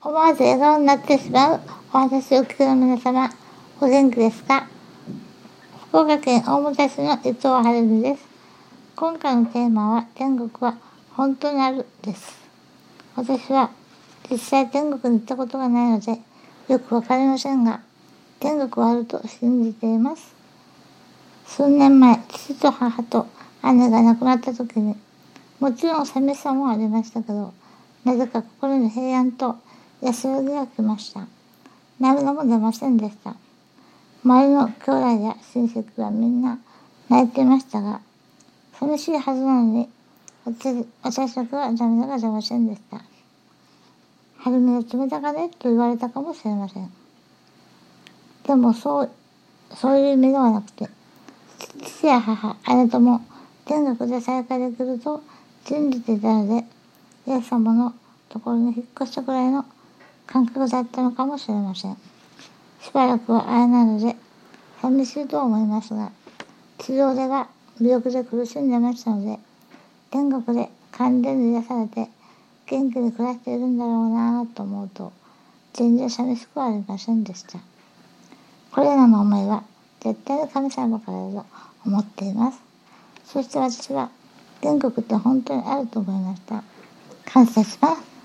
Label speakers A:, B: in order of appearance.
A: 思わず笑顔になってしまうお話を聞くの皆様、お元気ですか？福岡県大牟田市の伊藤晴美です。今回のテーマは、天国は本当にあるです。私は実際天国に行ったことがないので、よくわかりませんが、天国はあると信じています。数年前、父と母と姉が亡くなった時に、もちろん寂しさもありましたけど、なぜか心に平安と安らぎが来ました。涙も出ませんでした。周りの兄弟や親戚はみんな泣いていましたが、寂しいはずなのに、私だけは涙が出ませんでした。春めの冷たかねと言われたかもしれません。でもそう、そういう意味ではなくて、父や母、姉とも天国で再会できると信じていたので、イエス様のところに引っ越したくらいの感覚だったのかもしれません。しばらくは会えないので、寂しいと思いますが、地上では病気で苦しんでましたので、天国で完全に癒されて、元気に暮らしているんだろうなぁと思うと、全然寂しくはありませんでした。これらの思いは、絶対に神様からだと思っています。そして私は、天国って本当にあると思いました。感謝します。